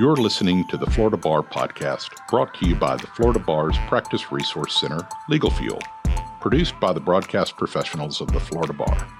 You're listening to the Florida Bar Podcast, brought to you by the Florida Bar's Practice Resource Center, Legal Fuel, produced by the broadcast professionals of the Florida Bar.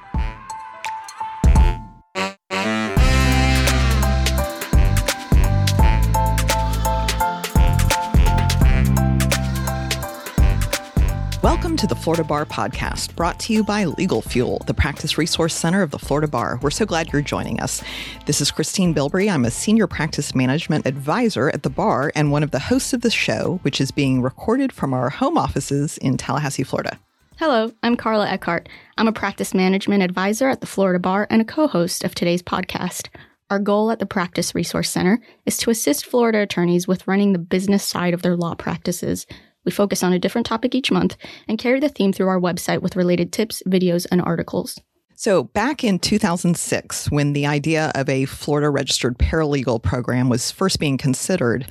To the Florida Bar Podcast, brought to you by Legal Fuel, the practice resource center of the Florida Bar. We're so glad you're joining us. This is Christine Bilbrey. I'm a senior practice management advisor at the bar and one of the hosts of the show, which is being recorded from our home offices in Tallahassee, Florida. Hello, I'm Karla Eckardt. I'm a practice management advisor at the Florida Bar and a co host of today's podcast. Our goal at the Practice Resource Center is to assist Florida attorneys with running the business side of their law practices we focus on a different topic each month and carry the theme through our website with related tips, videos, and articles. So, back in 2006, when the idea of a Florida registered paralegal program was first being considered,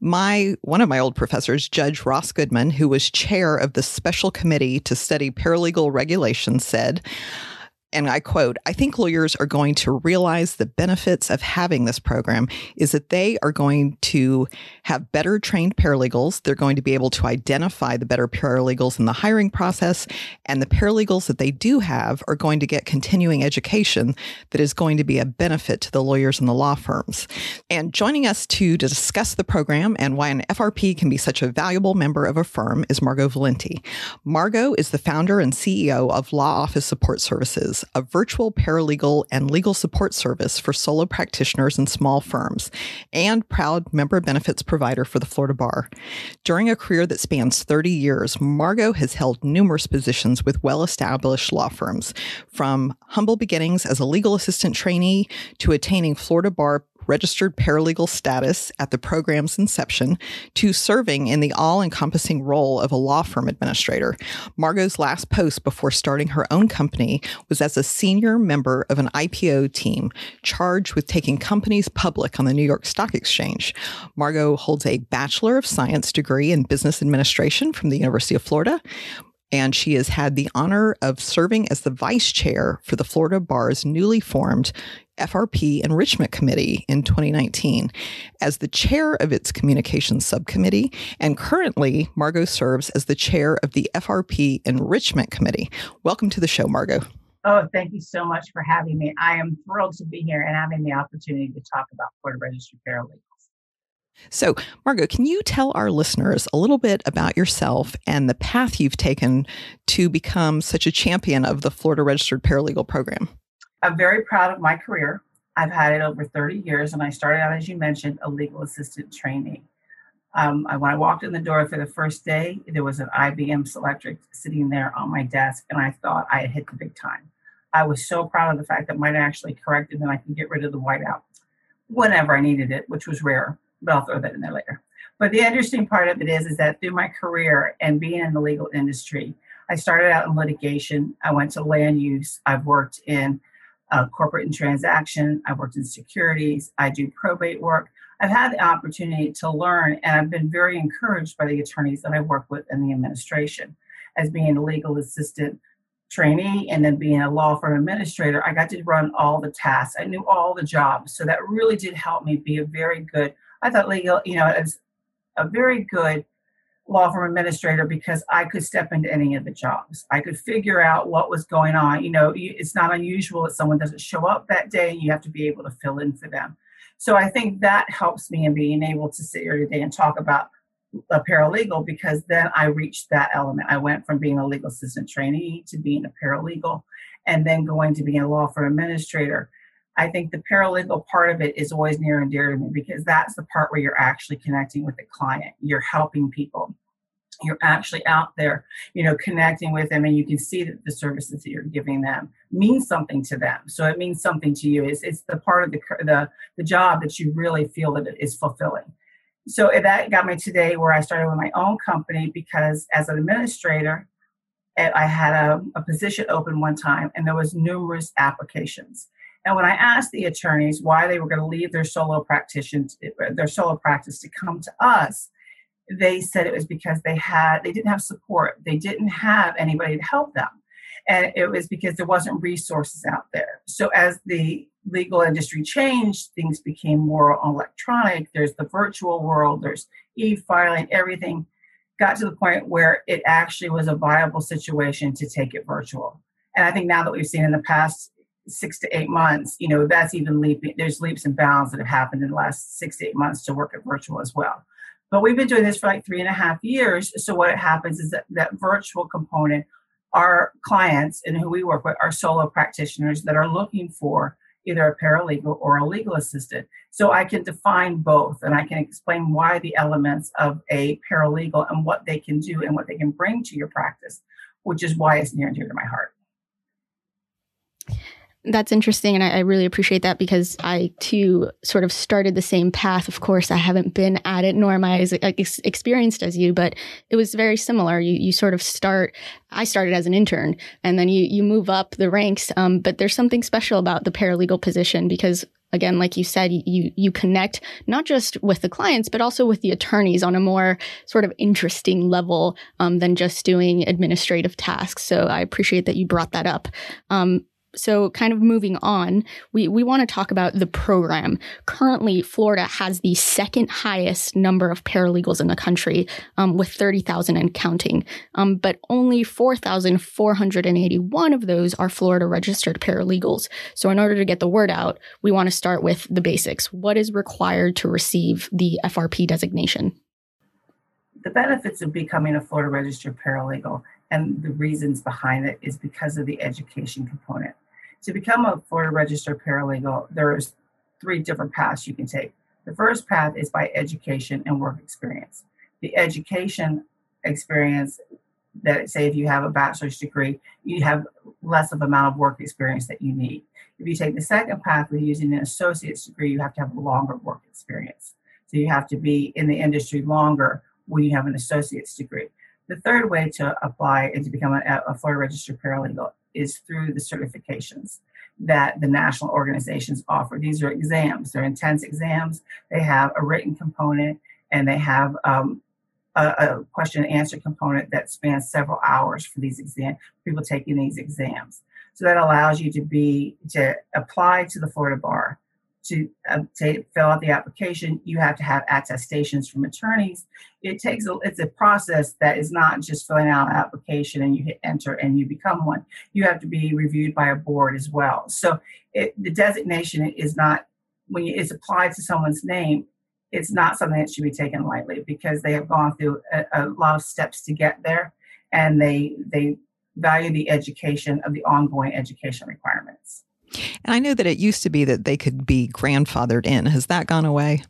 my one of my old professors, Judge Ross Goodman, who was chair of the special committee to study paralegal regulations, said, and I quote, I think lawyers are going to realize the benefits of having this program is that they are going to have better trained paralegals. They're going to be able to identify the better paralegals in the hiring process. And the paralegals that they do have are going to get continuing education that is going to be a benefit to the lawyers and the law firms. And joining us to discuss the program and why an FRP can be such a valuable member of a firm is Margo Valenti. Margo is the founder and CEO of Law Office Support Services a virtual paralegal and legal support service for solo practitioners and small firms, and proud member benefits provider for the Florida Bar. During a career that spans 30 years, Margo has held numerous positions with well established law firms, from humble beginnings as a legal assistant trainee to attaining Florida Bar registered paralegal status at the program's inception to serving in the all encompassing role of a law firm administrator. Margo's last post before starting her own company was as a senior member of an IPO team charged with taking companies public on the New York Stock Exchange. Margo holds a Bachelor of Science degree in Business Administration from the University of Florida and she has had the honor of serving as the vice chair for the Florida Bar's newly formed FRP Enrichment Committee in 2019 as the chair of its communications subcommittee. And currently, Margo serves as the chair of the FRP Enrichment Committee. Welcome to the show, Margo. Oh, thank you so much for having me. I am thrilled to be here and having the opportunity to talk about Florida Registered Paralegals. So, Margo, can you tell our listeners a little bit about yourself and the path you've taken to become such a champion of the Florida Registered Paralegal Program? I'm very proud of my career. I've had it over 30 years, and I started out, as you mentioned, a legal assistant trainee. Um, I, when I walked in the door for the first day, there was an IBM Selectric sitting there on my desk, and I thought I had hit the big time. I was so proud of the fact that mine actually corrected and I could get rid of the whiteout whenever I needed it, which was rare, but I'll throw that in there later. But the interesting part of it is, is that through my career and being in the legal industry, I started out in litigation. I went to land use. I've worked in uh, corporate and transaction. I've worked in securities. I do probate work. I've had the opportunity to learn, and I've been very encouraged by the attorneys that I work with in the administration. As being a legal assistant trainee and then being a law firm administrator, I got to run all the tasks. I knew all the jobs. So that really did help me be a very good, I thought legal, you know, as a very good law firm administrator because I could step into any of the jobs. I could figure out what was going on. You know, it's not unusual that someone doesn't show up that day and you have to be able to fill in for them. So I think that helps me in being able to sit here today and talk about a paralegal because then I reached that element. I went from being a legal assistant trainee to being a paralegal and then going to being a law firm administrator. I think the paralegal part of it is always near and dear to me because that's the part where you're actually connecting with the client. You're helping people. You're actually out there, you know, connecting with them, and you can see that the services that you're giving them means something to them. So it means something to you. It's, it's the part of the, the the job that you really feel that it is fulfilling. So that got me today where I started with my own company because as an administrator, eh, I had a, a position open one time, and there was numerous applications and when I asked the attorneys why they were going to leave their solo practitioners, their solo practice to come to us, they said it was because they had they didn't have support. They didn't have anybody to help them. And it was because there wasn't resources out there. So as the legal industry changed, things became more electronic. There's the virtual world, there's e-filing, everything got to the point where it actually was a viable situation to take it virtual. And I think now that we've seen in the past six to eight months, you know, that's even leaping, there's leaps and bounds that have happened in the last six to eight months to work at virtual as well. But we've been doing this for like three and a half years. So what happens is that that virtual component, our clients and who we work with are solo practitioners that are looking for either a paralegal or a legal assistant. So I can define both and I can explain why the elements of a paralegal and what they can do and what they can bring to your practice, which is why it's near and dear to my heart. That's interesting. And I, I, really appreciate that because I too sort of started the same path. Of course, I haven't been at it, nor am I as ex- experienced as you, but it was very similar. You, you sort of start, I started as an intern and then you, you move up the ranks. Um, but there's something special about the paralegal position because again, like you said, you, you connect not just with the clients, but also with the attorneys on a more sort of interesting level um, than just doing administrative tasks. So I appreciate that you brought that up. Um, so kind of moving on, we, we want to talk about the program. Currently, Florida has the second highest number of paralegals in the country, um, with 30,000 and counting. Um, but only 4,481 of those are Florida registered paralegals. So in order to get the word out, we want to start with the basics. What is required to receive the FRP designation? The benefits of becoming a Florida registered paralegal and the reasons behind it is because of the education component to become a Florida registered paralegal, there's three different paths you can take. The first path is by education and work experience. The education experience that say if you have a bachelor's degree, you have less of amount of work experience that you need. If you take the second path with using an associate's degree, you have to have a longer work experience. So you have to be in the industry longer when you have an associate's degree. The third way to apply and to become a, a Florida registered paralegal is through the certifications that the national organizations offer. These are exams, they're intense exams. They have a written component and they have um, a, a, question and answer component that spans several hours for these exams, people taking these exams. So that allows you to be to apply to the Florida Bar to, uh, to fill out the application, you have to have attestations from attorneys. It takes a, it's a process that is not just filling out an application and you hit enter and you become one. You have to be reviewed by a board as well. So it, the designation is not when it's applied to someone's name. It's not something that should be taken lightly because they have gone through a, a lot of steps to get there, and they they value the education of the ongoing education requirements. And I know that it used to be that they could be grandfathered in. Has that gone away?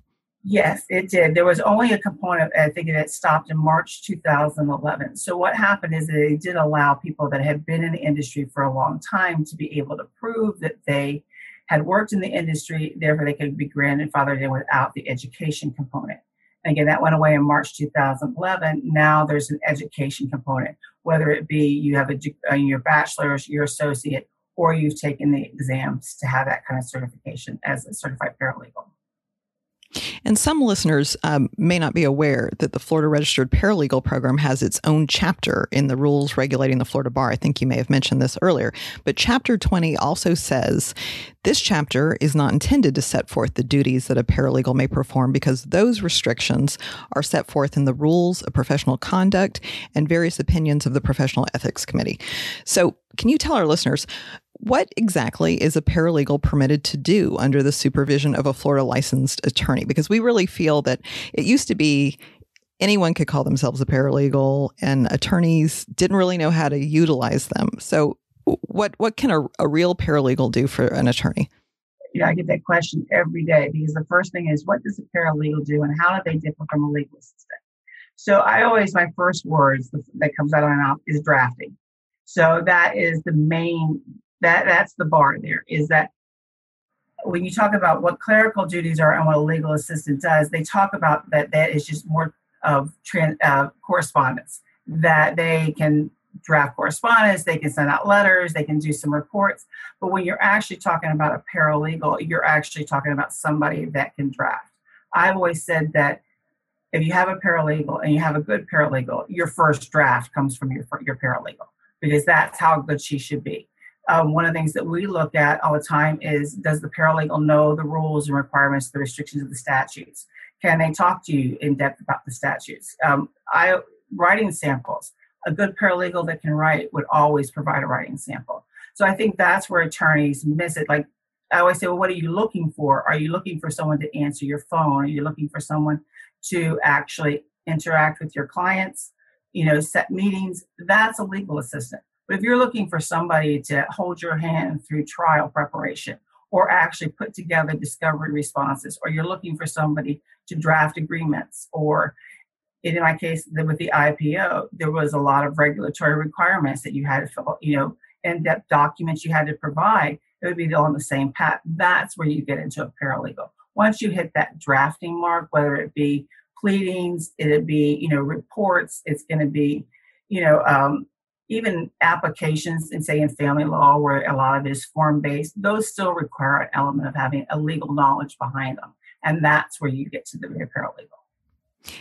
Yes, it did. There was only a component, I think that stopped in March 2011. So, what happened is they did allow people that had been in the industry for a long time to be able to prove that they had worked in the industry, therefore, they could be grandfathered in without the education component. Again, that went away in March 2011. Now there's an education component, whether it be you have a, uh, your bachelor's, your associate, or you've taken the exams to have that kind of certification as a certified paralegal. And some listeners um, may not be aware that the Florida Registered Paralegal Program has its own chapter in the rules regulating the Florida Bar. I think you may have mentioned this earlier. But Chapter 20 also says this chapter is not intended to set forth the duties that a paralegal may perform because those restrictions are set forth in the rules of professional conduct and various opinions of the Professional Ethics Committee. So, can you tell our listeners what exactly is a paralegal permitted to do under the supervision of a Florida licensed attorney? Because we really feel that it used to be anyone could call themselves a paralegal and attorneys didn't really know how to utilize them. So what what can a, a real paralegal do for an attorney? Yeah, I get that question every day because the first thing is what does a paralegal do and how do they differ from a legal assistant? So I always my first words that comes out of my mouth is drafting. So that is the main that that's the bar there is that when you talk about what clerical duties are and what a legal assistant does, they talk about that that is just more of trans, uh, correspondence that they can draft correspondence, they can send out letters, they can do some reports. But when you're actually talking about a paralegal, you're actually talking about somebody that can draft. I've always said that if you have a paralegal and you have a good paralegal, your first draft comes from your your paralegal because that's how good she should be. Um, one of the things that we look at all the time is does the paralegal know the rules and requirements, the restrictions of the statutes? Can they talk to you in depth about the statutes? Um, I writing samples. A good paralegal that can write would always provide a writing sample. So I think that's where attorneys miss it. Like I always say, well, what are you looking for? Are you looking for someone to answer your phone? Are you looking for someone to actually interact with your clients? You know, set meetings. That's a legal assistant. But if you're looking for somebody to hold your hand through trial preparation or actually put together discovery responses, or you're looking for somebody to draft agreements, or in my case with the IPO, there was a lot of regulatory requirements that you had to fill, you know, in-depth documents you had to provide. It would be on the same path. That's where you get into a paralegal. Once you hit that drafting mark, whether it be pleadings, it'd be, you know, reports, it's going to be, you know, um, even applications and say in family law where a lot of it is form based those still require an element of having a legal knowledge behind them and that's where you get to the paralegal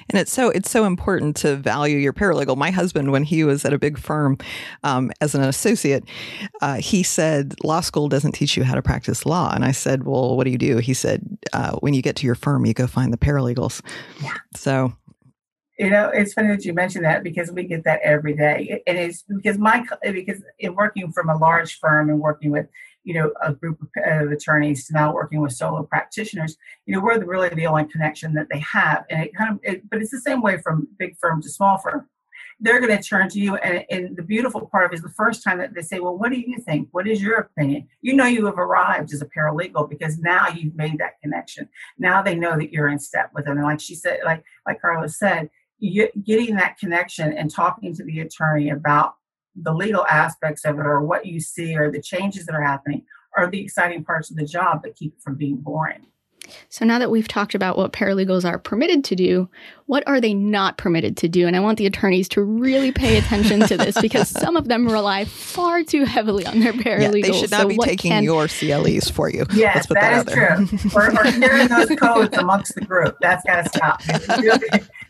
and it's so it's so important to value your paralegal. My husband, when he was at a big firm um, as an associate, uh, he said law school doesn't teach you how to practice law. And I said, well, what do you do? He said, uh, when you get to your firm, you go find the paralegals. Yeah. So you know, it's funny that you mentioned that because we get that every day, and it's because my because in working from a large firm and working with you know a group of attorneys to now working with solo practitioners, you know, we're really the only connection that they have, and it kind of. It, but it's the same way from big firm to small firm. They're going to turn to you, and, and the beautiful part of it is the first time that they say, "Well, what do you think? What is your opinion?" You know, you have arrived as a paralegal because now you've made that connection. Now they know that you're in step with them, and like she said, like like Carlos said getting that connection and talking to the attorney about the legal aspects of it or what you see or the changes that are happening are the exciting parts of the job that keep it from being boring. So now that we've talked about what paralegals are permitted to do, what are they not permitted to do? And I want the attorneys to really pay attention to this because some of them rely far too heavily on their paralegals. Yeah, they should not so be taking can... your CLEs for you. Yes, that, that is true. or, or sharing those codes amongst the group. That's got to stop.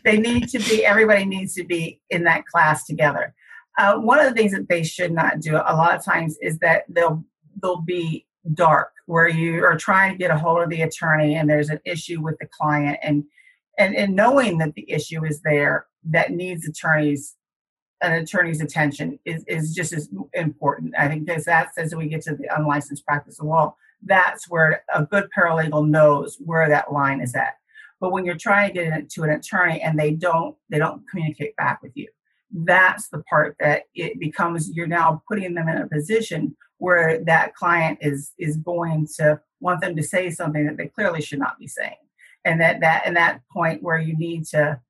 they need to be. Everybody needs to be in that class together. Uh, one of the things that they should not do a lot of times is that they'll they'll be dark where you are trying to get a hold of the attorney and there's an issue with the client and and, and knowing that the issue is there that needs attorneys an attorney's attention is, is just as important. I think because that's as we get to the unlicensed practice of law, that's where a good paralegal knows where that line is at. But when you're trying to get it to an attorney and they don't they don't communicate back with you, that's the part that it becomes you're now putting them in a position where that client is is going to want them to say something that they clearly should not be saying. And that that and that point where you need to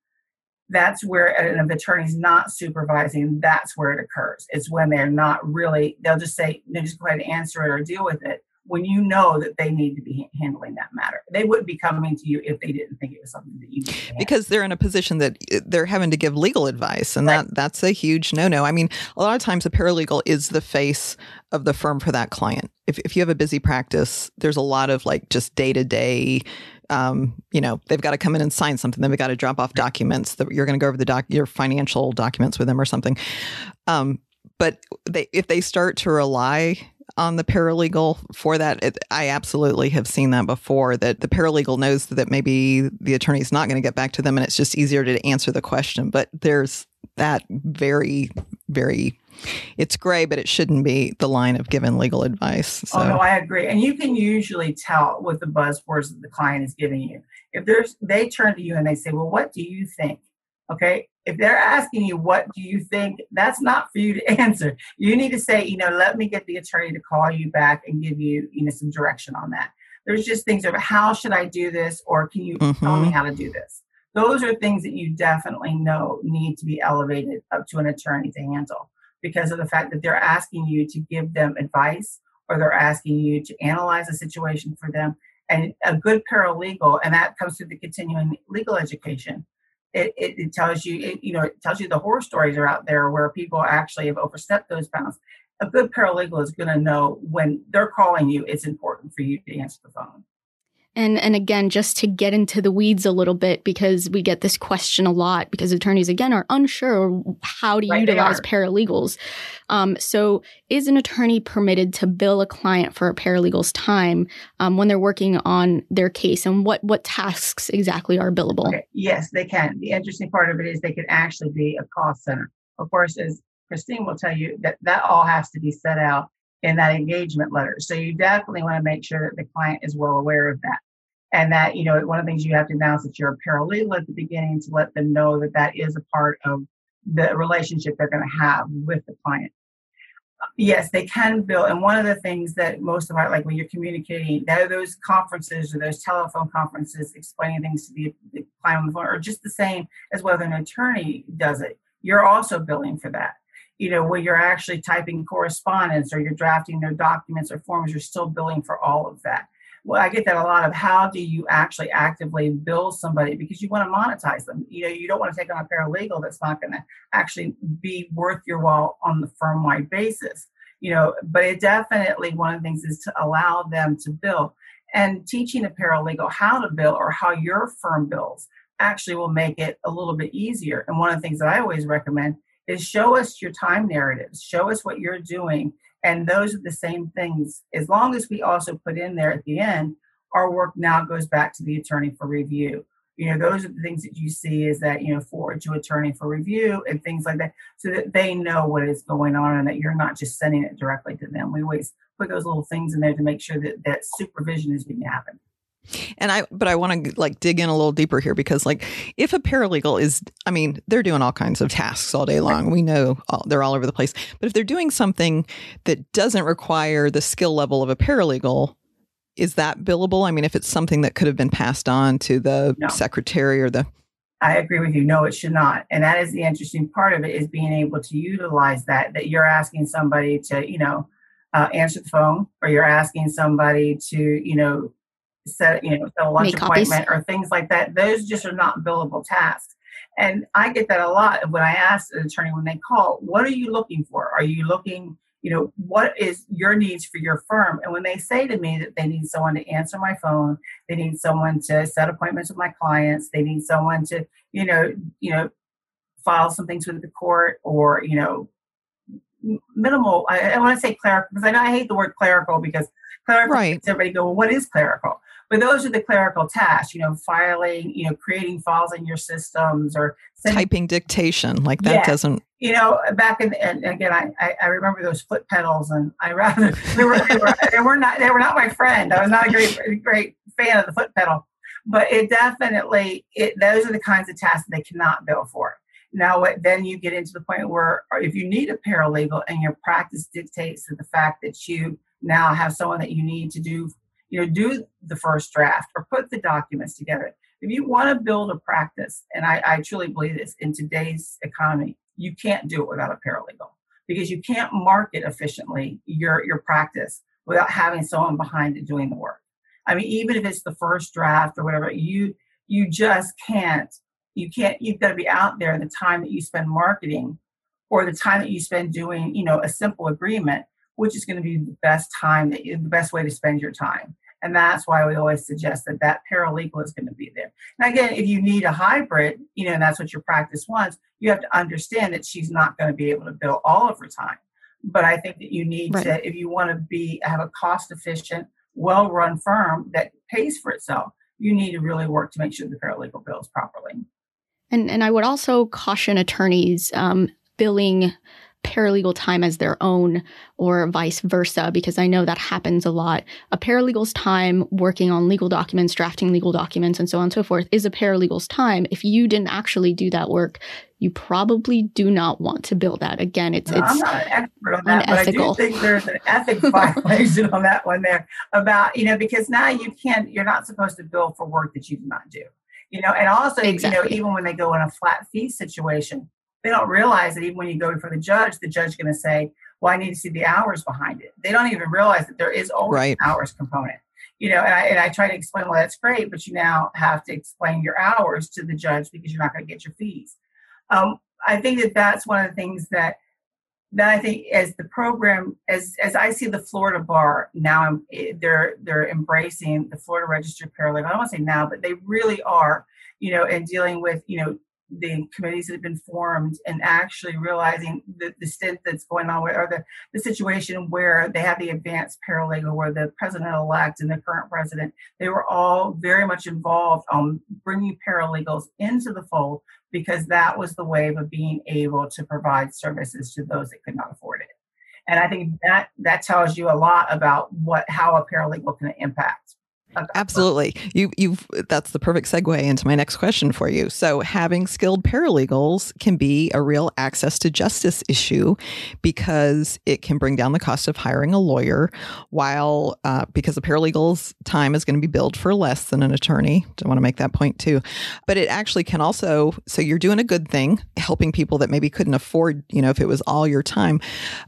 that's where an attorney's not supervising that's where it occurs. It's when they're not really they'll just say no just go ahead and answer it or deal with it when you know that they need to be handling that matter. They wouldn't be coming to you if they didn't think it was something that you because they're in a position that eh, they're having to give legal advice, and right. that that's a huge no no. I mean, a lot of times a paralegal is the face of the firm for that client. If if you have a busy practice, there's a lot of like just day to day. Um, you know, they've got to come in and sign something. Then we got to drop off documents that you're going to go over the doc, your financial documents with them or something. Um, but they, if they start to rely on the paralegal for that. It, I absolutely have seen that before that the paralegal knows that maybe the attorney is not going to get back to them and it's just easier to answer the question. But there's that very, very, it's gray, but it shouldn't be the line of giving legal advice. So. Oh, no, I agree. And you can usually tell with the buzzwords that the client is giving you. If there's, they turn to you and they say, well, what do you think? Okay. If they're asking you, what do you think? That's not for you to answer. You need to say, you know, let me get the attorney to call you back and give you, you know, some direction on that. There's just things of how should I do this or can you mm-hmm. tell me mm-hmm. how to do this? Those are things that you definitely know need to be elevated up to an attorney to handle because of the fact that they're asking you to give them advice or they're asking you to analyze a situation for them. And a good paralegal, and that comes through the continuing legal education, it, it, it tells you, it, you know, it tells you the horror stories are out there where people actually have overstepped those bounds. A good paralegal is going to know when they're calling you, it's important for you to answer the phone. And and again, just to get into the weeds a little bit, because we get this question a lot, because attorneys again are unsure how to right, utilize paralegals. Um, so, is an attorney permitted to bill a client for a paralegal's time um, when they're working on their case, and what what tasks exactly are billable? Okay. Yes, they can. The interesting part of it is they can actually be a cost center. Of course, as Christine will tell you, that that all has to be set out in that engagement letter. So you definitely want to make sure that the client is well aware of that. And that, you know, one of the things you have to announce that you're a paralegal at the beginning to let them know that that is a part of the relationship they're going to have with the client. Yes, they can bill. And one of the things that most of our, like when you're communicating, that are those conferences or those telephone conferences explaining things to the, the client on the phone are just the same as whether an attorney does it. You're also billing for that you know, where you're actually typing correspondence or you're drafting their documents or forms, you're still billing for all of that. Well, I get that a lot of how do you actually actively bill somebody because you want to monetize them. You know, you don't want to take on a paralegal that's not going to actually be worth your while on the firm wide basis. You know, but it definitely one of the things is to allow them to bill and teaching a paralegal how to bill or how your firm bills actually will make it a little bit easier. And one of the things that I always recommend is show us your time narratives, show us what you're doing. And those are the same things. As long as we also put in there at the end, our work now goes back to the attorney for review. You know, those are the things that you see is that, you know, forward to attorney for review and things like that, so that they know what is going on and that you're not just sending it directly to them. We always put those little things in there to make sure that that supervision is being happened. And I, but I want to like dig in a little deeper here because, like, if a paralegal is, I mean, they're doing all kinds of tasks all day long. We know all, they're all over the place. But if they're doing something that doesn't require the skill level of a paralegal, is that billable? I mean, if it's something that could have been passed on to the no. secretary or the. I agree with you. No, it should not. And that is the interesting part of it is being able to utilize that, that you're asking somebody to, you know, uh, answer the phone or you're asking somebody to, you know, set, you know, set a lunch Make appointment copies. or things like that. Those just are not billable tasks. And I get that a lot when I ask an attorney when they call, what are you looking for? Are you looking, you know, what is your needs for your firm? And when they say to me that they need someone to answer my phone, they need someone to set appointments with my clients, they need someone to, you know, you know, file some things with the court or, you know, minimal I, I want to say clerical because I know I hate the word clerical because clerical right. everybody go, well, what is clerical? But those are the clerical tasks, you know, filing, you know, creating files in your systems or sending, typing dictation. Like that yeah. doesn't. You know, back in and again, I, I remember those foot pedals, and I rather they were, they were they were not they were not my friend. I was not a great great fan of the foot pedal, but it definitely it those are the kinds of tasks they cannot bill for. Now, what, then you get into the point where uh, if you need a paralegal and your practice dictates to the fact that you now have someone that you need to do you know, do the first draft or put the documents together. If you want to build a practice, and I, I truly believe this in today's economy, you can't do it without a paralegal because you can't market efficiently your, your practice without having someone behind it doing the work. I mean, even if it's the first draft or whatever, you you just can't. You can't. You've got to be out there. in The time that you spend marketing, or the time that you spend doing, you know, a simple agreement, which is going to be the best time that you, the best way to spend your time. And that's why we always suggest that that paralegal is going to be there. Now, again, if you need a hybrid, you know, and that's what your practice wants, you have to understand that she's not going to be able to bill all of her time. But I think that you need right. to, if you want to be have a cost efficient, well run firm that pays for itself, you need to really work to make sure the paralegal bills properly. And and I would also caution attorneys um, billing paralegal time as their own or vice versa, because I know that happens a lot. A paralegal's time working on legal documents, drafting legal documents, and so on and so forth is a paralegal's time. If you didn't actually do that work, you probably do not want to bill that. Again, it's, no, it's I'm not an expert on that, unethical. but I do think there's an ethics violation on that one there about, you know, because now you can't, you're not supposed to bill for work that you did not do. You know, and also, exactly. you know, even when they go in a flat fee situation, they don't realize that even when you go before the judge, the judge is going to say, well, I need to see the hours behind it. They don't even realize that there is always right. an hours component. You know, and I, and I try to explain, well, that's great, but you now have to explain your hours to the judge because you're not going to get your fees. Um, I think that that's one of the things that then I think as the program, as as I see the Florida bar now, they're they're embracing the Florida Registered Paralegal. I don't want to say now, but they really are, you know, and dealing with you know the committees that have been formed and actually realizing the, the stint that's going on or the, the situation where they have the advanced paralegal where the president-elect and the current president they were all very much involved on bringing paralegals into the fold because that was the way of being able to provide services to those that could not afford it. And i think that that tells you a lot about what how a paralegal can impact Absolutely. You you've that's the perfect segue into my next question for you. So having skilled paralegals can be a real access to justice issue because it can bring down the cost of hiring a lawyer while uh, because a paralegal's time is going to be billed for less than an attorney. I want to make that point too. But it actually can also so you're doing a good thing helping people that maybe couldn't afford, you know, if it was all your time.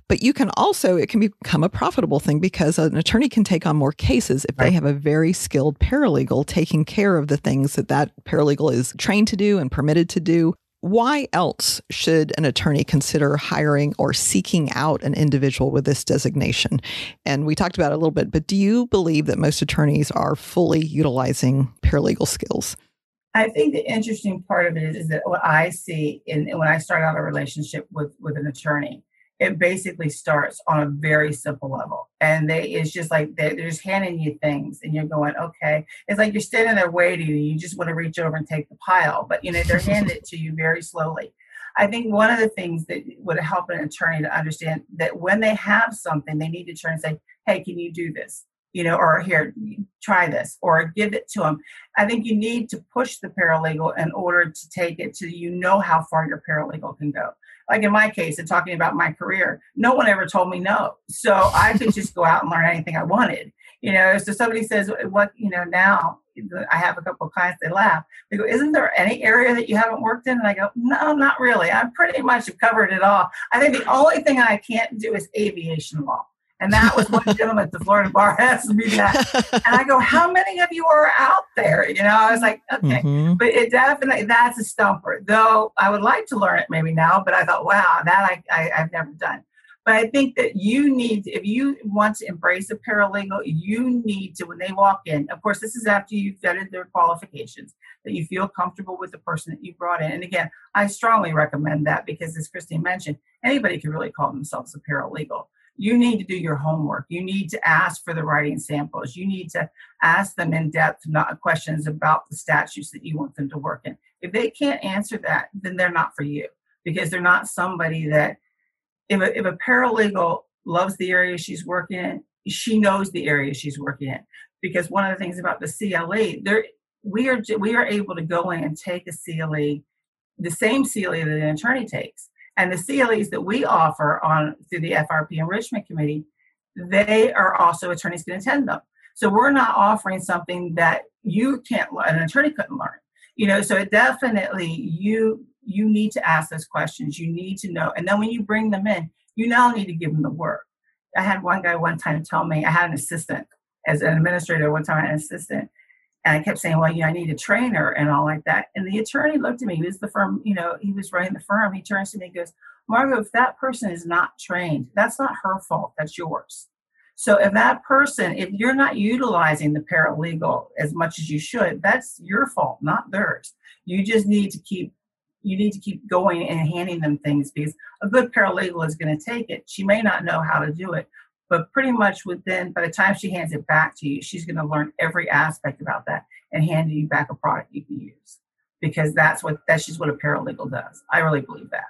But you can also it can become a profitable thing because an attorney can take on more cases if right. they have a very skilled paralegal taking care of the things that that paralegal is trained to do and permitted to do. Why else should an attorney consider hiring or seeking out an individual with this designation? And we talked about it a little bit, but do you believe that most attorneys are fully utilizing paralegal skills? I think the interesting part of it is, is that what I see in when I start out a relationship with with an attorney it basically starts on a very simple level. And they it's just like they're, they're just handing you things and you're going okay. It's like you're standing there waiting and you just want to reach over and take the pile but you know they're handing it to you very slowly. I think one of the things that would help an attorney to understand that when they have something they need to turn and say hey can you do this? You know or here try this or give it to them i think you need to push the paralegal in order to take it to you know how far your paralegal can go like in my case and talking about my career no one ever told me no. So i could just go out and learn anything i wanted. You know so somebody says what you know now i have a couple of clients they laugh. They go isn't there any area that you haven't worked in? And i go no not really. I pretty much have covered it all. I think the only thing i can't do is aviation law and that was one gentleman at the Florida bar asked me that. And I go, How many of you are out there? You know, I was like, Okay. Mm-hmm. But it definitely, that's a stumper. Though I would like to learn it maybe now, but I thought, wow, that I, I, have never done. But I think that you need, if you want to embrace a paralegal, you need to, when they walk in, of course, this is after you've vetted their qualifications, that you feel comfortable with the person that you brought in. And again, I strongly recommend that because, as Christine mentioned, anybody can really call themselves a paralegal you need to do your homework. You need to ask for the writing samples. You need to ask them in depth questions about the statutes that you want them to work in. If they can't answer that, then they're not for you because they're not somebody that if a, if a paralegal loves the area she's working in, she knows the area she's working in. Because one of the things about the CLE, there we are we are able to go in and take a CLE, the same CLE that an attorney takes and the CLEs that we offer on through the FRP Enrichment Committee, they are also attorneys can attend them. So we're not offering something that you can't an attorney couldn't learn. You know, so it definitely you you need to ask those questions. You need to know, and then when you bring them in, you now need to give them the work. I had one guy one time tell me I had an assistant as an administrator one time, an assistant, and I kept saying, well, know, I need a trainer and all like that. And the attorney looked at me. He was the firm, you know, he was running the firm. He turns to me and goes, Margo, if that person is not trained, that's not her fault. That's yours. So if that person, if you're not utilizing the paralegal as much as you should, that's your fault, not theirs. You just need to keep you need to keep going and handing them things because a good paralegal is going to take it. She may not know how to do it, but pretty much within, by the time she hands it back to you, she's going to learn every aspect about that and hand you back a product you can use because that's what that's just what a paralegal does. I really believe that.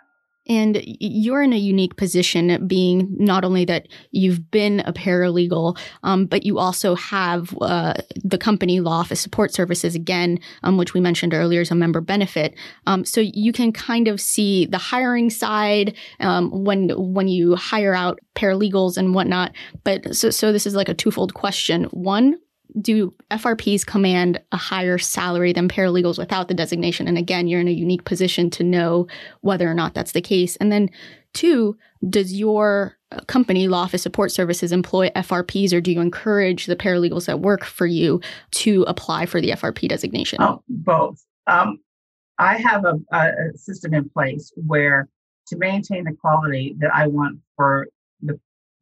And you're in a unique position, being not only that you've been a paralegal, um, but you also have uh, the company law office support services again, um, which we mentioned earlier is a member benefit. Um, so you can kind of see the hiring side um, when when you hire out paralegals and whatnot. But so so this is like a twofold question. One, do FRPs command a higher salary than paralegals without the designation? And again, you're in a unique position to know whether or not that's the case. And then two, does your company, Law Office Support Services, employ FRPs or do you encourage the paralegals that work for you to apply for the FRP designation? Oh, both. Um, I have a, a system in place where to maintain the quality that I want for the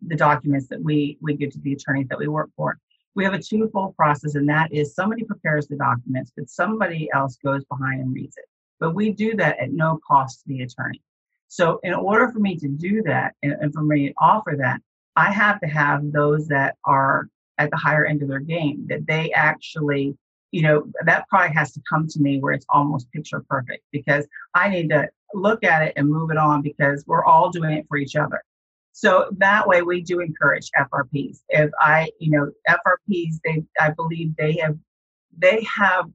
the documents that we we give to the attorneys that we work for. We have a twofold process, and that is somebody prepares the documents, but somebody else goes behind and reads it. But we do that at no cost to the attorney. So, in order for me to do that and, and for me to offer that, I have to have those that are at the higher end of their game, that they actually, you know, that product has to come to me where it's almost picture perfect because I need to look at it and move it on because we're all doing it for each other. So that way we do encourage FRPs. If I, you know, FRPs, they, I believe they have, they have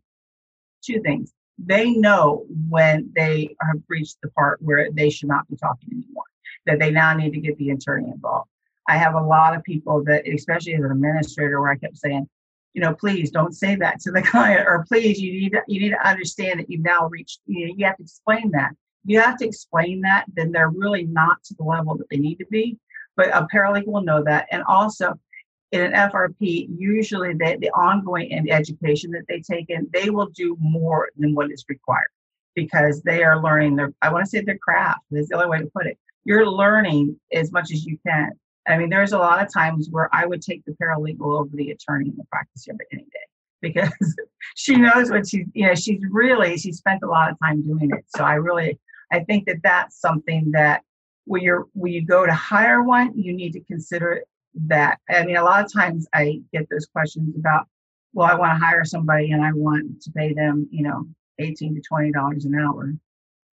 two things. They know when they have reached the part where they should not be talking anymore, that they now need to get the attorney involved. I have a lot of people that, especially as an administrator, where I kept saying, you know, please don't say that to the client, or please, you need to, you need to understand that you've now reached. You know, you have to explain that you have to explain that, then they're really not to the level that they need to be. But a paralegal will know that. And also, in an FRP, usually the, the ongoing and education that they take in, they will do more than what is required because they are learning their, I want to say their craft. That's the only way to put it. You're learning as much as you can. I mean, there's a lot of times where I would take the paralegal over the attorney in the practice yard any day because she knows what she's, you know, she's really, she spent a lot of time doing it. So I really I think that that's something that when you're when you go to hire one, you need to consider that. I mean, a lot of times I get those questions about, well, I want to hire somebody and I want to pay them, you know, eighteen to twenty dollars an hour.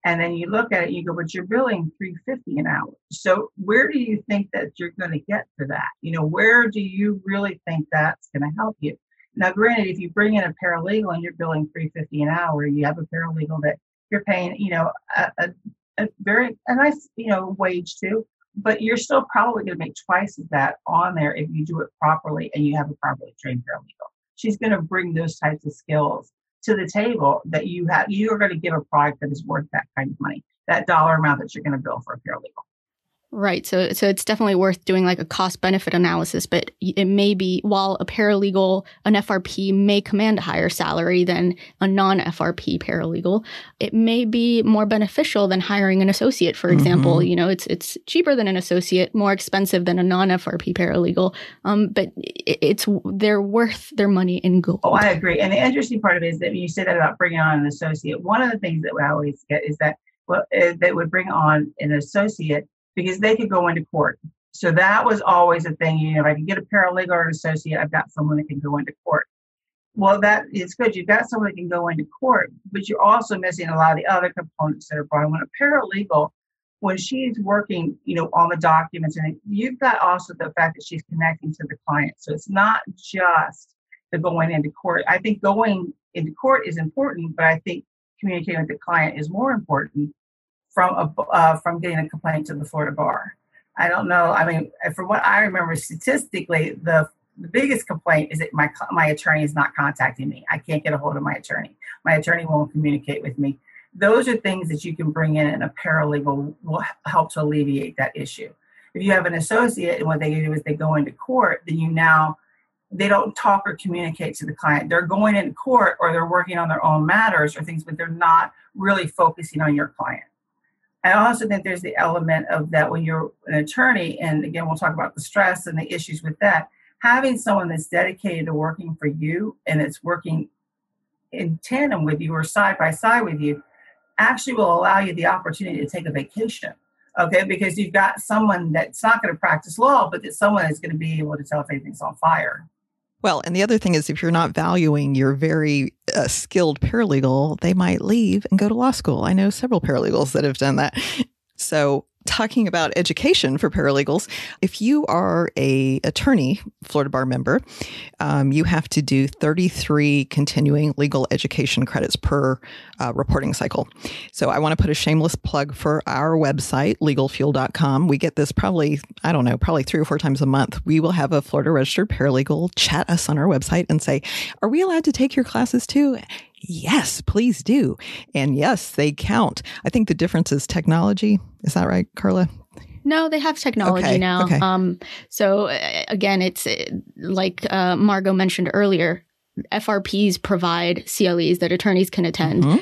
And then you look at it, you go, but you're billing three fifty an hour. So where do you think that you're going to get for that? You know, where do you really think that's going to help you? Now, granted, if you bring in a paralegal and you're billing three fifty an hour, you have a paralegal that you're paying, you know, a, a, a very a nice, you know, wage too. But you're still probably going to make twice as that on there if you do it properly and you have a properly trained paralegal. She's going to bring those types of skills to the table that you have. You are going to give a product that is worth that kind of money, that dollar amount that you're going to bill for a paralegal. Right. So so it's definitely worth doing like a cost benefit analysis, but it may be while a paralegal, an FRP may command a higher salary than a non-FRP paralegal, it may be more beneficial than hiring an associate, for example. Mm-hmm. You know, it's it's cheaper than an associate, more expensive than a non-FRP paralegal. Um, but it's they're worth their money in gold. Oh, I agree. And the interesting part of it is that when you say that about bringing on an associate, one of the things that we always get is that well, uh, they would bring on an associate because they could go into court. So that was always a thing. You know, if I can get a paralegal or an associate, I've got someone that can go into court. Well, that is good. You've got someone that can go into court, but you're also missing a lot of the other components that are brought. When a paralegal, when she's working, you know, on the documents, and you've got also the fact that she's connecting to the client. So it's not just the going into court. I think going into court is important, but I think communicating with the client is more important from a, uh, from getting a complaint to the Florida bar. I don't know. I mean, from what I remember statistically, the the biggest complaint is that my my attorney is not contacting me. I can't get a hold of my attorney. My attorney won't communicate with me. Those are things that you can bring in, and a paralegal will help to alleviate that issue. If you have an associate, and what they do is they go into court, then you now they don't talk or communicate to the client. They're going into court or they're working on their own matters or things, but they're not really focusing on your client. I also think there's the element of that when you're an attorney, and again, we'll talk about the stress and the issues with that. Having someone that's dedicated to working for you and it's working in tandem with you or side by side with you actually will allow you the opportunity to take a vacation. Okay, because you've got someone that's not going to practice law, but that someone is going to be able to tell if anything's on fire. Well, and the other thing is, if you're not valuing your very uh, skilled paralegal, they might leave and go to law school. I know several paralegals that have done that. So talking about education for paralegals, if you are a attorney, Florida Bar member, um, you have to do 33 continuing legal education credits per uh, reporting cycle. So I want to put a shameless plug for our website, legalfuel.com. We get this probably, I don't know, probably three or four times a month. We will have a Florida registered paralegal chat us on our website and say, Are we allowed to take your classes too? Yes, please do. And yes, they count. I think the difference is technology. Is that right, Karla? No, they have technology okay, now. Okay. Um, so uh, again, it's uh, like uh, Margo mentioned earlier. FRPs provide CLEs that attorneys can attend. Mm-hmm.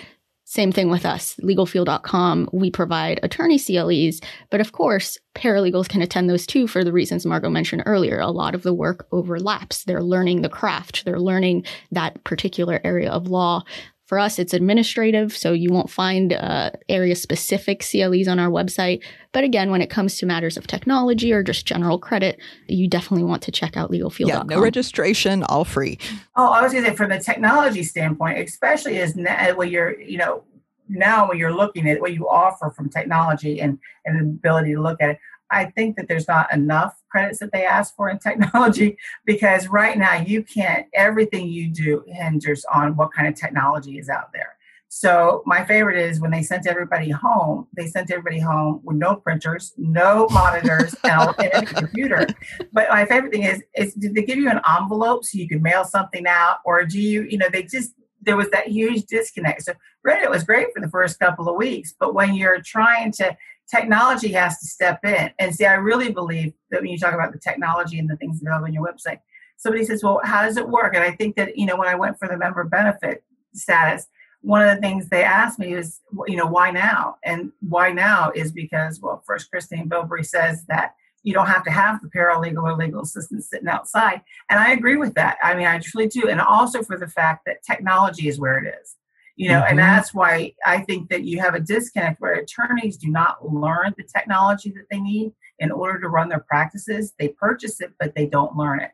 Same thing with us, legalfuel.com. We provide attorney CLEs, but of course, paralegals can attend those too for the reasons Margo mentioned earlier. A lot of the work overlaps. They're learning the craft, they're learning that particular area of law. For us, it's administrative, so you won't find uh, area specific CLEs on our website. But again, when it comes to matters of technology or just general credit, you definitely want to check out legalfuel.com. Yeah, no registration, all free. Oh, I was going to say from the technology standpoint, especially as now, when you're, you know, now when you're looking at what you offer from technology and, and the ability to look at it, I think that there's not enough credits that they ask for in technology because right now you can't, everything you do hinges on what kind of technology is out there. So my favorite is when they sent everybody home, they sent everybody home with no printers, no monitors, and, a computer. But my favorite thing is, is did they give you an envelope so you could mail something out? Or do you, you know, they just, there was that huge disconnect. So Reddit was great for the first couple of weeks, but when you're trying to technology has to step in. And see, I really believe that when you talk about the technology and the things available on your website, somebody says, Well, how does it work? And I think that, you know, when I went for the member benefit status, one of the things they asked me is, you know, why now? And why now is because, well, first, Christine Bilbrey says that you don't have to have the paralegal or legal assistant sitting outside. And I agree with that. I mean, I truly do. And also for the fact that technology is where it is you know mm-hmm. and that's why i think that you have a disconnect where attorneys do not learn the technology that they need in order to run their practices. They purchase it but they don't learn it.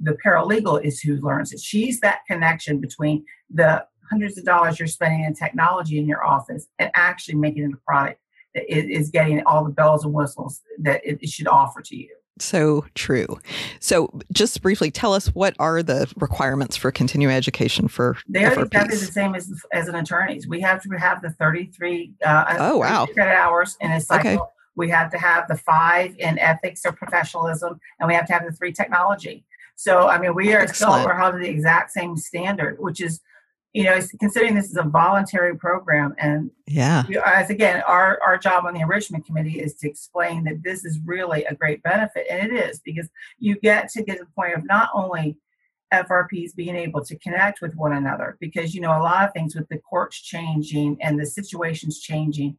The paralegal is who learns it. She's that connection between the hundreds of dollars you're spending in technology in your office and actually making it a product that is getting all the bells and whistles that it should offer to you so true. So, just briefly, tell us what are the requirements for continuing education for they are exactly the same as as an attorney's. We have to have the thirty three uh, oh wow credit hours in a cycle. Okay. We have to have the five in ethics or professionalism, and we have to have the three technology. So, I mean, we are Excellent. still we're to the exact same standard, which is you know, considering this is a voluntary program, and yeah, as again, our our job on the enrichment committee is to explain that this is really a great benefit, and it is because you get to get to the point of not only FRPs being able to connect with one another, because you know a lot of things with the courts changing and the situations changing,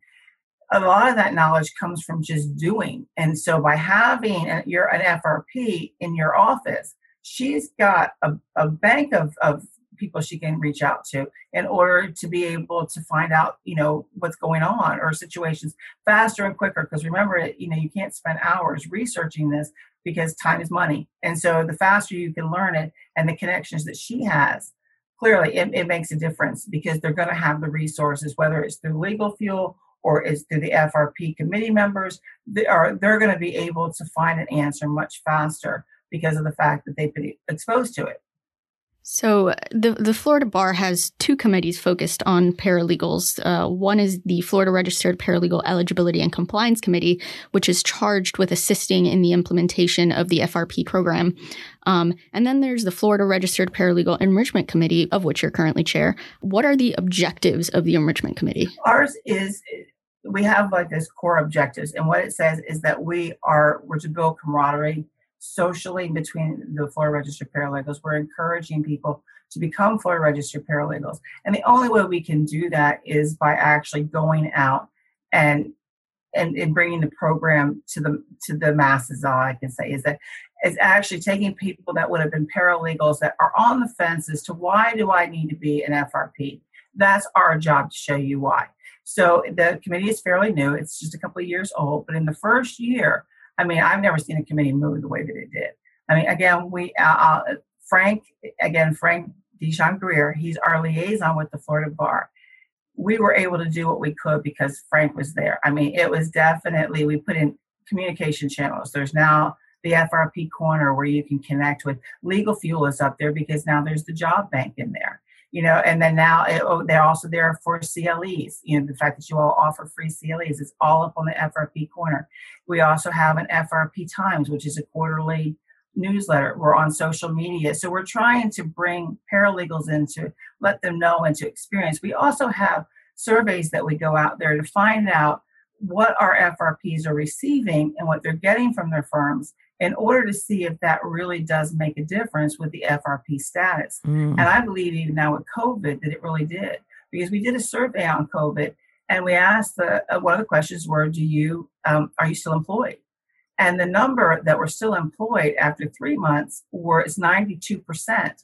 a lot of that knowledge comes from just doing, and so by having a, you're an FRP in your office, she's got a, a bank of of people she can reach out to in order to be able to find out you know what's going on or situations faster and quicker because remember you know you can't spend hours researching this because time is money and so the faster you can learn it and the connections that she has clearly it, it makes a difference because they're going to have the resources whether it's through legal fuel or it's through the FRP committee members, they are they're going to be able to find an answer much faster because of the fact that they've been exposed to it. So the the Florida Bar has two committees focused on paralegals. Uh, one is the Florida Registered Paralegal Eligibility and Compliance Committee, which is charged with assisting in the implementation of the FRP program. Um, and then there's the Florida Registered Paralegal Enrichment Committee, of which you're currently chair. What are the objectives of the Enrichment Committee? Ours is we have like this core objectives, and what it says is that we are we're to build camaraderie socially between the Florida Registered Paralegals. We're encouraging people to become Florida Registered Paralegals. And the only way we can do that is by actually going out and and, and bringing the program to the to the masses all i can say is that is actually taking people that would have been paralegals that are on the fence as to why do i need to be an frp that's our job to show you why so the committee is fairly new it's just a couple of years old but in the first year I mean, I've never seen a committee move the way that it did. I mean, again, we uh, uh, Frank again Frank Dijon Greer, he's our liaison with the Florida Bar. We were able to do what we could because Frank was there. I mean, it was definitely we put in communication channels. There's now the FRP corner where you can connect with legal fuel is up there because now there's the job bank in there you know, and then now it, oh, they're also there for CLEs. You know, the fact that you all offer free CLEs is all up on the FRP corner. We also have an FRP Times, which is a quarterly newsletter. We're on social media. So we're trying to bring paralegals in to let them know and to experience. We also have surveys that we go out there to find out what our FRPs are receiving and what they're getting from their firms in order to see if that really does make a difference with the FRP status. Mm. And I believe even now with COVID that it really did because we did a survey on COVID and we asked the, uh, one of the questions were, do you, um, are you still employed? And the number that were still employed after three months were it's 92%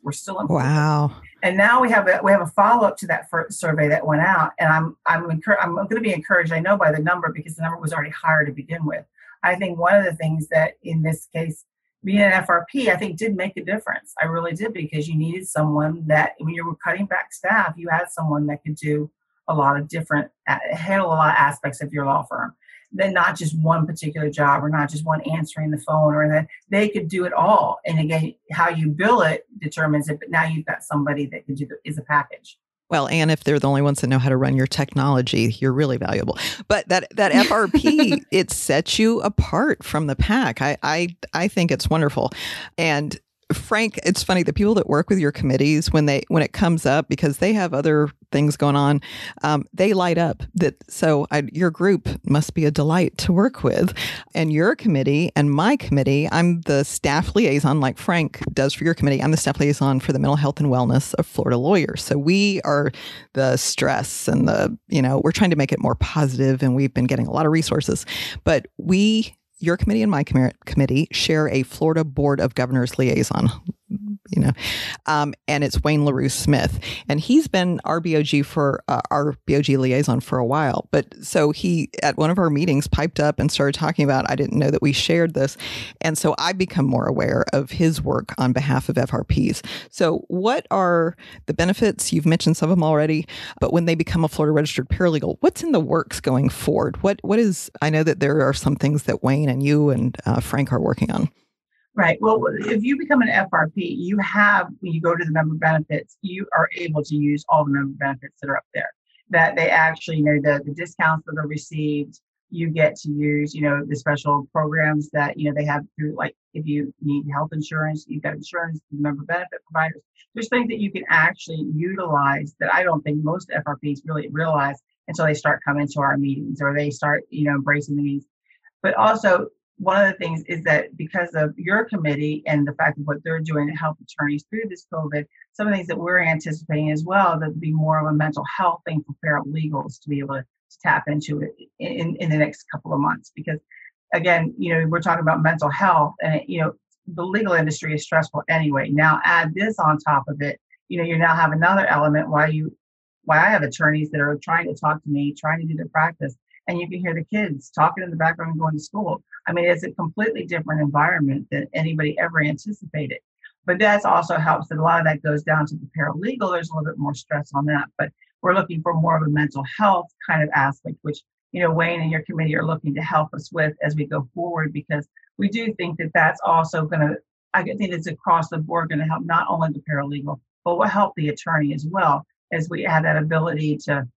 were still employed. Wow. And now we have a, we have a follow up to that first survey that went out. And I'm, I'm, encur- I'm going to be encouraged, I know by the number because the number was already higher to begin with. I think one of the things that in this case, being an FRP, I think did make a difference. I really did because you needed someone that when you were cutting back staff, you had someone that could do a lot of different, handle a lot of aspects of your law firm than not just one particular job or not just one answering the phone or that they could do it all. And again, how you bill it determines it, but now you've got somebody that can do the, is a package. Well, and if they're the only ones that know how to run your technology, you're really valuable. But that that FRP, it sets you apart from the pack. I I I think it's wonderful. And Frank, it's funny the people that work with your committees when they when it comes up because they have other things going on, um, they light up. That so I, your group must be a delight to work with, and your committee and my committee. I'm the staff liaison, like Frank does for your committee. I'm the staff liaison for the mental health and wellness of Florida lawyers. So we are the stress and the you know we're trying to make it more positive, and we've been getting a lot of resources, but we your committee and my com- committee share a Florida Board of Governors liaison you know, um, and it's Wayne LaRue Smith, and he's been our BOG for uh, BOG liaison for a while. But so he at one of our meetings piped up and started talking about. I didn't know that we shared this, and so I become more aware of his work on behalf of FRPs. So, what are the benefits? You've mentioned some of them already, but when they become a Florida registered paralegal, what's in the works going forward? What what is? I know that there are some things that Wayne and you and uh, Frank are working on. Right. Well, if you become an FRP, you have, when you go to the member benefits, you are able to use all the member benefits that are up there. That they actually, you know, the, the discounts that are received, you get to use, you know, the special programs that, you know, they have through, like, if you need health insurance, you've got insurance, the member benefit providers. There's things that you can actually utilize that I don't think most FRPs really realize until they start coming to our meetings or they start, you know, embracing the meetings. But also, one of the things is that because of your committee and the fact of what they're doing to help attorneys through this COVID, some of the things that we're anticipating as well, that would be more of a mental health thing for paralegals to be able to, to tap into it in, in the next couple of months. Because again, you know, we're talking about mental health and, you know, the legal industry is stressful anyway. Now add this on top of it, you know, you now have another element why you, why I have attorneys that are trying to talk to me, trying to do their practice, and you can hear the kids talking in the background and going to school I mean, it's a completely different environment than anybody ever anticipated. But that also helps that a lot of that goes down to the paralegal. There's a little bit more stress on that. But we're looking for more of a mental health kind of aspect, which, you know, Wayne and your committee are looking to help us with as we go forward, because we do think that that's also going to, I think it's across the board going to help not only the paralegal, but will help the attorney as well as we have that ability to,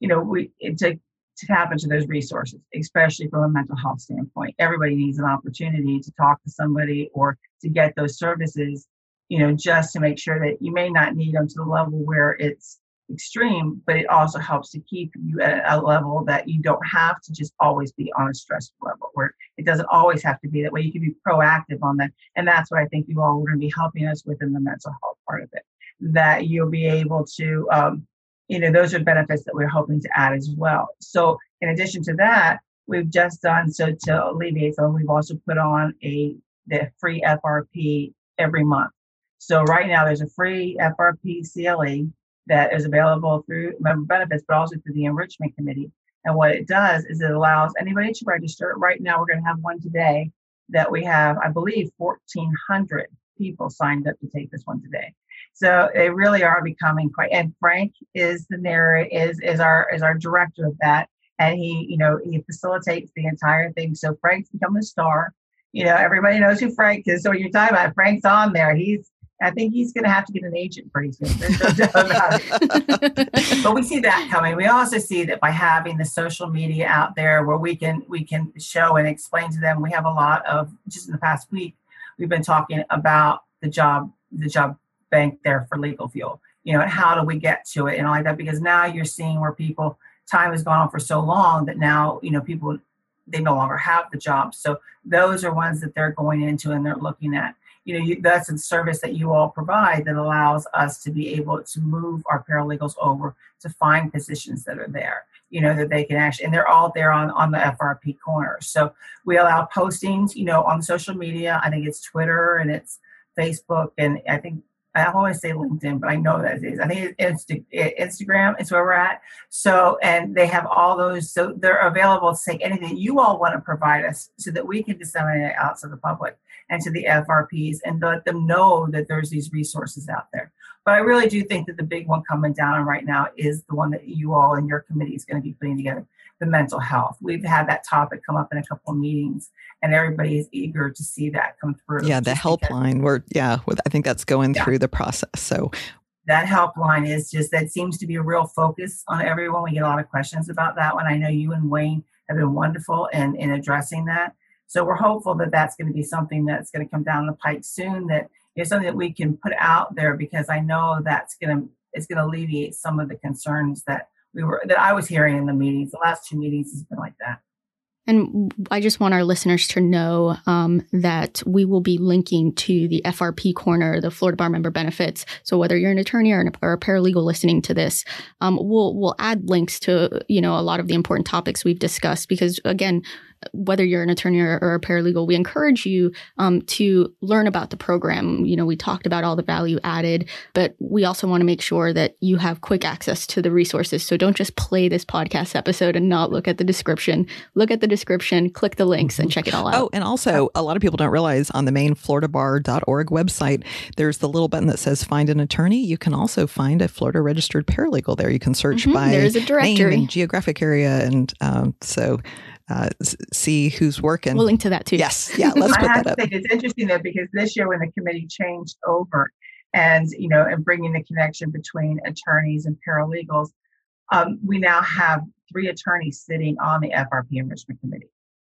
you know, we to to tap into those resources, especially from a mental health standpoint. Everybody needs an opportunity to talk to somebody or to get those services, you know, just to make sure that you may not need them to the level where it's extreme, but it also helps to keep you at a level that you don't have to just always be on a stressful level, where it doesn't always have to be that way. You can be proactive on that. And that's what I think you all are going to be helping us with in the mental health part of it, that you'll be able to, um, you know, those are benefits that we're hoping to add as well. So in addition to that, we've just done so to alleviate some, we've also put on a the free FRP every month. So right now there's a free FRP CLE that is available through member benefits, but also through the enrichment committee. And what it does is it allows anybody to register. Right now we're going to have one today that we have, I believe, 1,400 people signed up to take this one today. So they really are becoming quite. And Frank is the narrator, is is our is our director of that, and he you know he facilitates the entire thing. So Frank's become a star. You know, everybody knows who Frank is. So when you're talking about Frank's on there, he's I think he's going to have to get an agent pretty soon. No doubt about it. but we see that coming. We also see that by having the social media out there, where we can we can show and explain to them. We have a lot of just in the past week, we've been talking about the job the job bank there for legal fuel you know how do we get to it and all like that because now you're seeing where people time has gone on for so long that now you know people they no longer have the jobs so those are ones that they're going into and they're looking at you know, you, that's a service that you all provide that allows us to be able to move our paralegals over to find positions that are there. You know that they can actually, and they're all there on on the FRP corner. So we allow postings, you know, on social media. I think it's Twitter and it's Facebook, and I think I always say LinkedIn, but I know that it is. I think it's Insta- Instagram is where we're at. So, and they have all those. So they're available to take anything you all want to provide us so that we can disseminate it out to the public and to the FRPs and let them know that there's these resources out there. But I really do think that the big one coming down right now is the one that you all and your committee is going to be putting together the mental health. We've had that topic come up in a couple of meetings, and everybody is eager to see that come through. Yeah, the helpline. We're yeah, I think that's going yeah. through the process. So that helpline is just that seems to be a real focus on everyone. We get a lot of questions about that one. I know you and Wayne have been wonderful in in addressing that. So we're hopeful that that's going to be something that's going to come down the pike soon. That is something that we can put out there because I know that's going to it's going to alleviate some of the concerns that we were that I was hearing in the meetings. The last two meetings has been like that. And I just want our listeners to know um, that we will be linking to the FRP corner, the Florida Bar Member Benefits. So whether you're an attorney or, an, or a paralegal listening to this, um, we'll we'll add links to you know a lot of the important topics we've discussed because again, whether you're an attorney or, or a paralegal, we encourage you um, to learn about the program. You know, we talked about all the value added, but we also want to make sure that you have quick access to the resources. So don't just play this podcast episode and not look at the description. Look at the description, click the links, and check it all out. Oh, and also, a lot of people don't realize on the main floridabar.org website, there's the little button that says find an attorney. You can also find a Florida registered paralegal there. You can search mm-hmm. by there's a directory. name and geographic area. And um, so uh, see who's working. We'll link to that too. Yes, yeah. Let's put that up. Think it's interesting though because this year when the committee changed over, and you know, and bringing the connection between attorneys and paralegals, um, we now have three attorneys sitting on the FRP enrichment committee.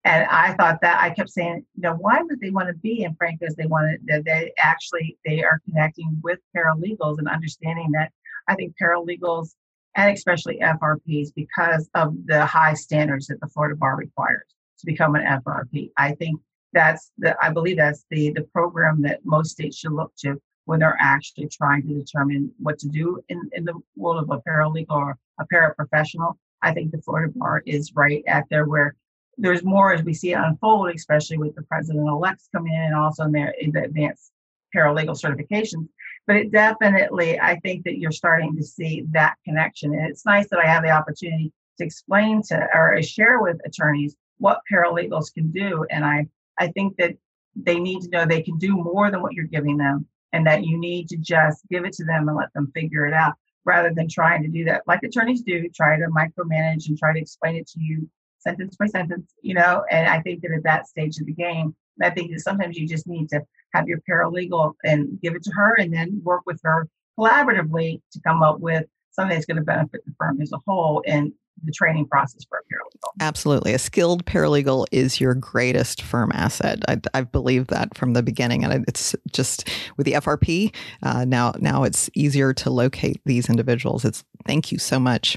And I thought that I kept saying, you know, why would they want to be? And Frank, because they wanted that they actually they are connecting with paralegals and understanding that I think paralegals and especially FRPs because of the high standards that the Florida Bar requires to become an FRP. I think that's the I believe that's the the program that most states should look to when they're actually trying to determine what to do in, in the world of a paralegal or a paraprofessional. I think the Florida Bar is right at there where there's more as we see it unfold, especially with the president elects coming in and also in their in the advanced paralegal certifications but it definitely, I think that you're starting to see that connection. And it's nice that I have the opportunity to explain to or share with attorneys what paralegals can do. And I, I think that they need to know they can do more than what you're giving them and that you need to just give it to them and let them figure it out rather than trying to do that like attorneys do, try to micromanage and try to explain it to you sentence by sentence, you know. And I think that at that stage of the game, I think that sometimes you just need to have your paralegal and give it to her and then work with her collaboratively to come up with something that's going to benefit the firm as a whole and the training process for a paralegal. Absolutely. A skilled paralegal is your greatest firm asset. I, I've believed that from the beginning. And it's just with the FRP, uh, now, now it's easier to locate these individuals. It's thank you so much.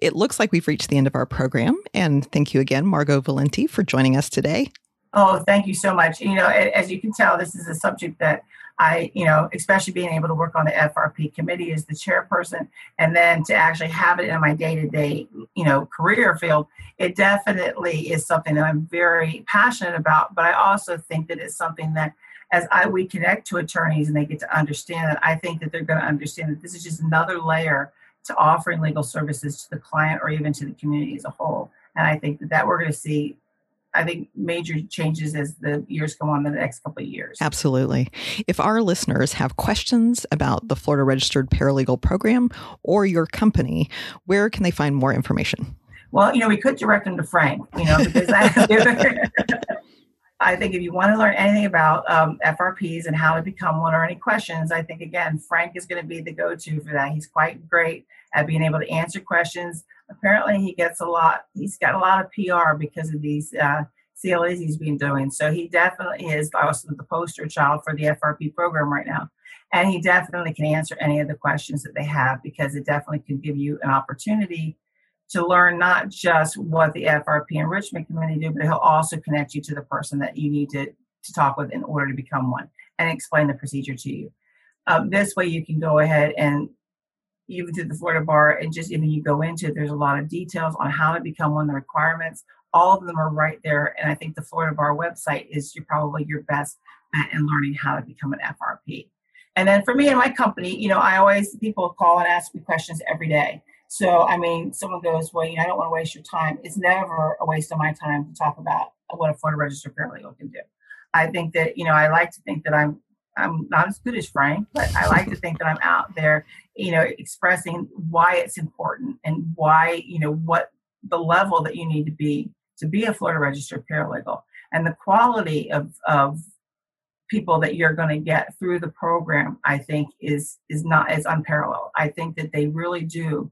It looks like we've reached the end of our program. And thank you again, Margo Valenti, for joining us today. Oh, thank you so much. You know, as you can tell, this is a subject that I, you know, especially being able to work on the FRP committee as the chairperson and then to actually have it in my day to day, you know, career field, it definitely is something that I'm very passionate about. But I also think that it's something that as I we connect to attorneys and they get to understand that, I think that they're going to understand that this is just another layer to offering legal services to the client or even to the community as a whole. And I think that, that we're going to see I think major changes as the years go on in the next couple of years. Absolutely. If our listeners have questions about the Florida Registered Paralegal Program or your company, where can they find more information? Well, you know, we could direct them to Frank, you know, because I, I think if you want to learn anything about um, FRPs and how to become one or any questions, I think, again, Frank is going to be the go to for that. He's quite great at being able to answer questions apparently he gets a lot he's got a lot of pr because of these uh, clas he's been doing so he definitely is also the poster child for the frp program right now and he definitely can answer any of the questions that they have because it definitely can give you an opportunity to learn not just what the frp enrichment committee do but he'll also connect you to the person that you need to, to talk with in order to become one and explain the procedure to you. Um, this way, you can go ahead and even through the Florida Bar, and just even you go into it, there's a lot of details on how to become one of the requirements. All of them are right there, and I think the Florida Bar website is your, probably your best bet in learning how to become an FRP. And then for me and my company, you know, I always people call and ask me questions every day. So I mean, someone goes, "Well, you know, I don't want to waste your time." It's never a waste of my time to talk about what a Florida registered paralegal can do. I think that you know, I like to think that I'm I'm not as good as Frank, but I like to think that I'm out there, you know, expressing why it's important and why, you know, what the level that you need to be to be a Florida registered paralegal and the quality of, of people that you're going to get through the program, I think is, is not as unparalleled. I think that they really do.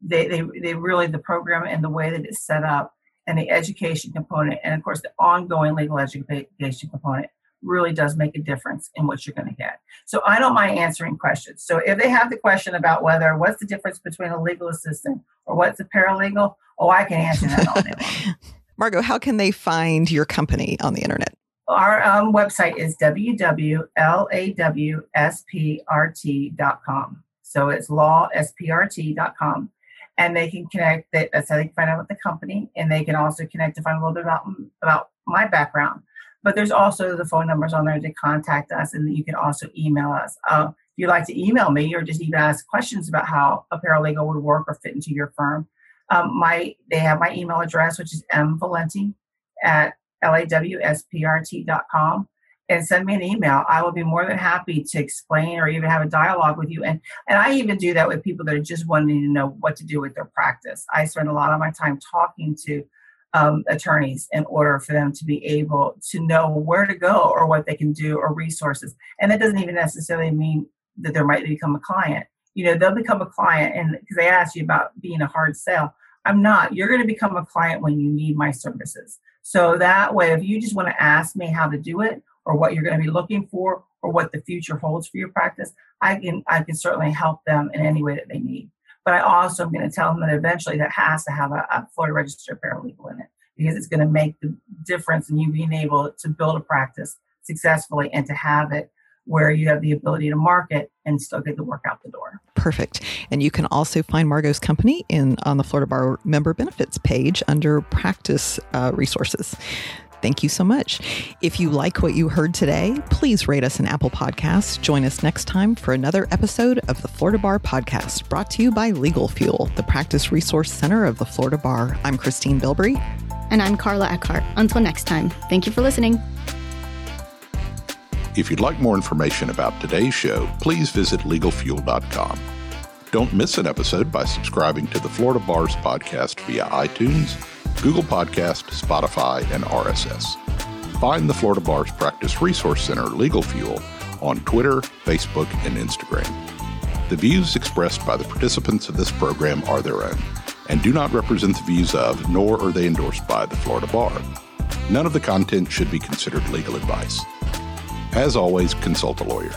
They, they, they really, the program and the way that it's set up and the education component, and of course the ongoing legal education component really does make a difference in what you're going to get. So I don't mind answering questions. So if they have the question about whether what's the difference between a legal assistant or what's a paralegal, oh, I can answer that all day long. Margo, how can they find your company on the internet? Our um, website is www.lawspt.rt.com. So it's lawsprt.com. And they can connect, that that's how they can find out about the company. And they can also connect to find a little bit about, about my background. But there's also the phone numbers on there to contact us, and you can also email us. Uh, if you'd like to email me or just even ask questions about how a paralegal would work or fit into your firm, um, my they have my email address, which is mvalenti at lawsprt.com and send me an email. I will be more than happy to explain or even have a dialogue with you. And and I even do that with people that are just wanting to know what to do with their practice. I spend a lot of my time talking to um, attorneys in order for them to be able to know where to go or what they can do or resources. And that doesn't even necessarily mean that they might become a client. You know, they'll become a client, and because they asked you about being a hard sale, I'm not. You're going to become a client when you need my services. So that way, if you just want to ask me how to do it or what you're going to be looking for or what the future holds for your practice, I can I can certainly help them in any way that they need. But I also am going to tell them that eventually that has to have a, a Florida registered paralegal in it because it's going to make the difference in you being able to build a practice successfully and to have it where you have the ability to market and still get the work out the door. Perfect. And you can also find Margo's company in on the Florida Bar member benefits page under practice uh, resources. Thank you so much. If you like what you heard today, please rate us an Apple Podcast. Join us next time for another episode of the Florida Bar Podcast, brought to you by Legal Fuel, the practice resource center of the Florida Bar. I'm Christine Bilbrey. And I'm Karla Eckardt. Until next time, thank you for listening. If you'd like more information about today's show, please visit legalfuel.com. Don't miss an episode by subscribing to the Florida Bars podcast via iTunes Google Podcast, Spotify, and RSS. Find the Florida Bar's Practice Resource Center Legal Fuel on Twitter, Facebook, and Instagram. The views expressed by the participants of this program are their own and do not represent the views of, nor are they endorsed by, the Florida Bar. None of the content should be considered legal advice. As always, consult a lawyer.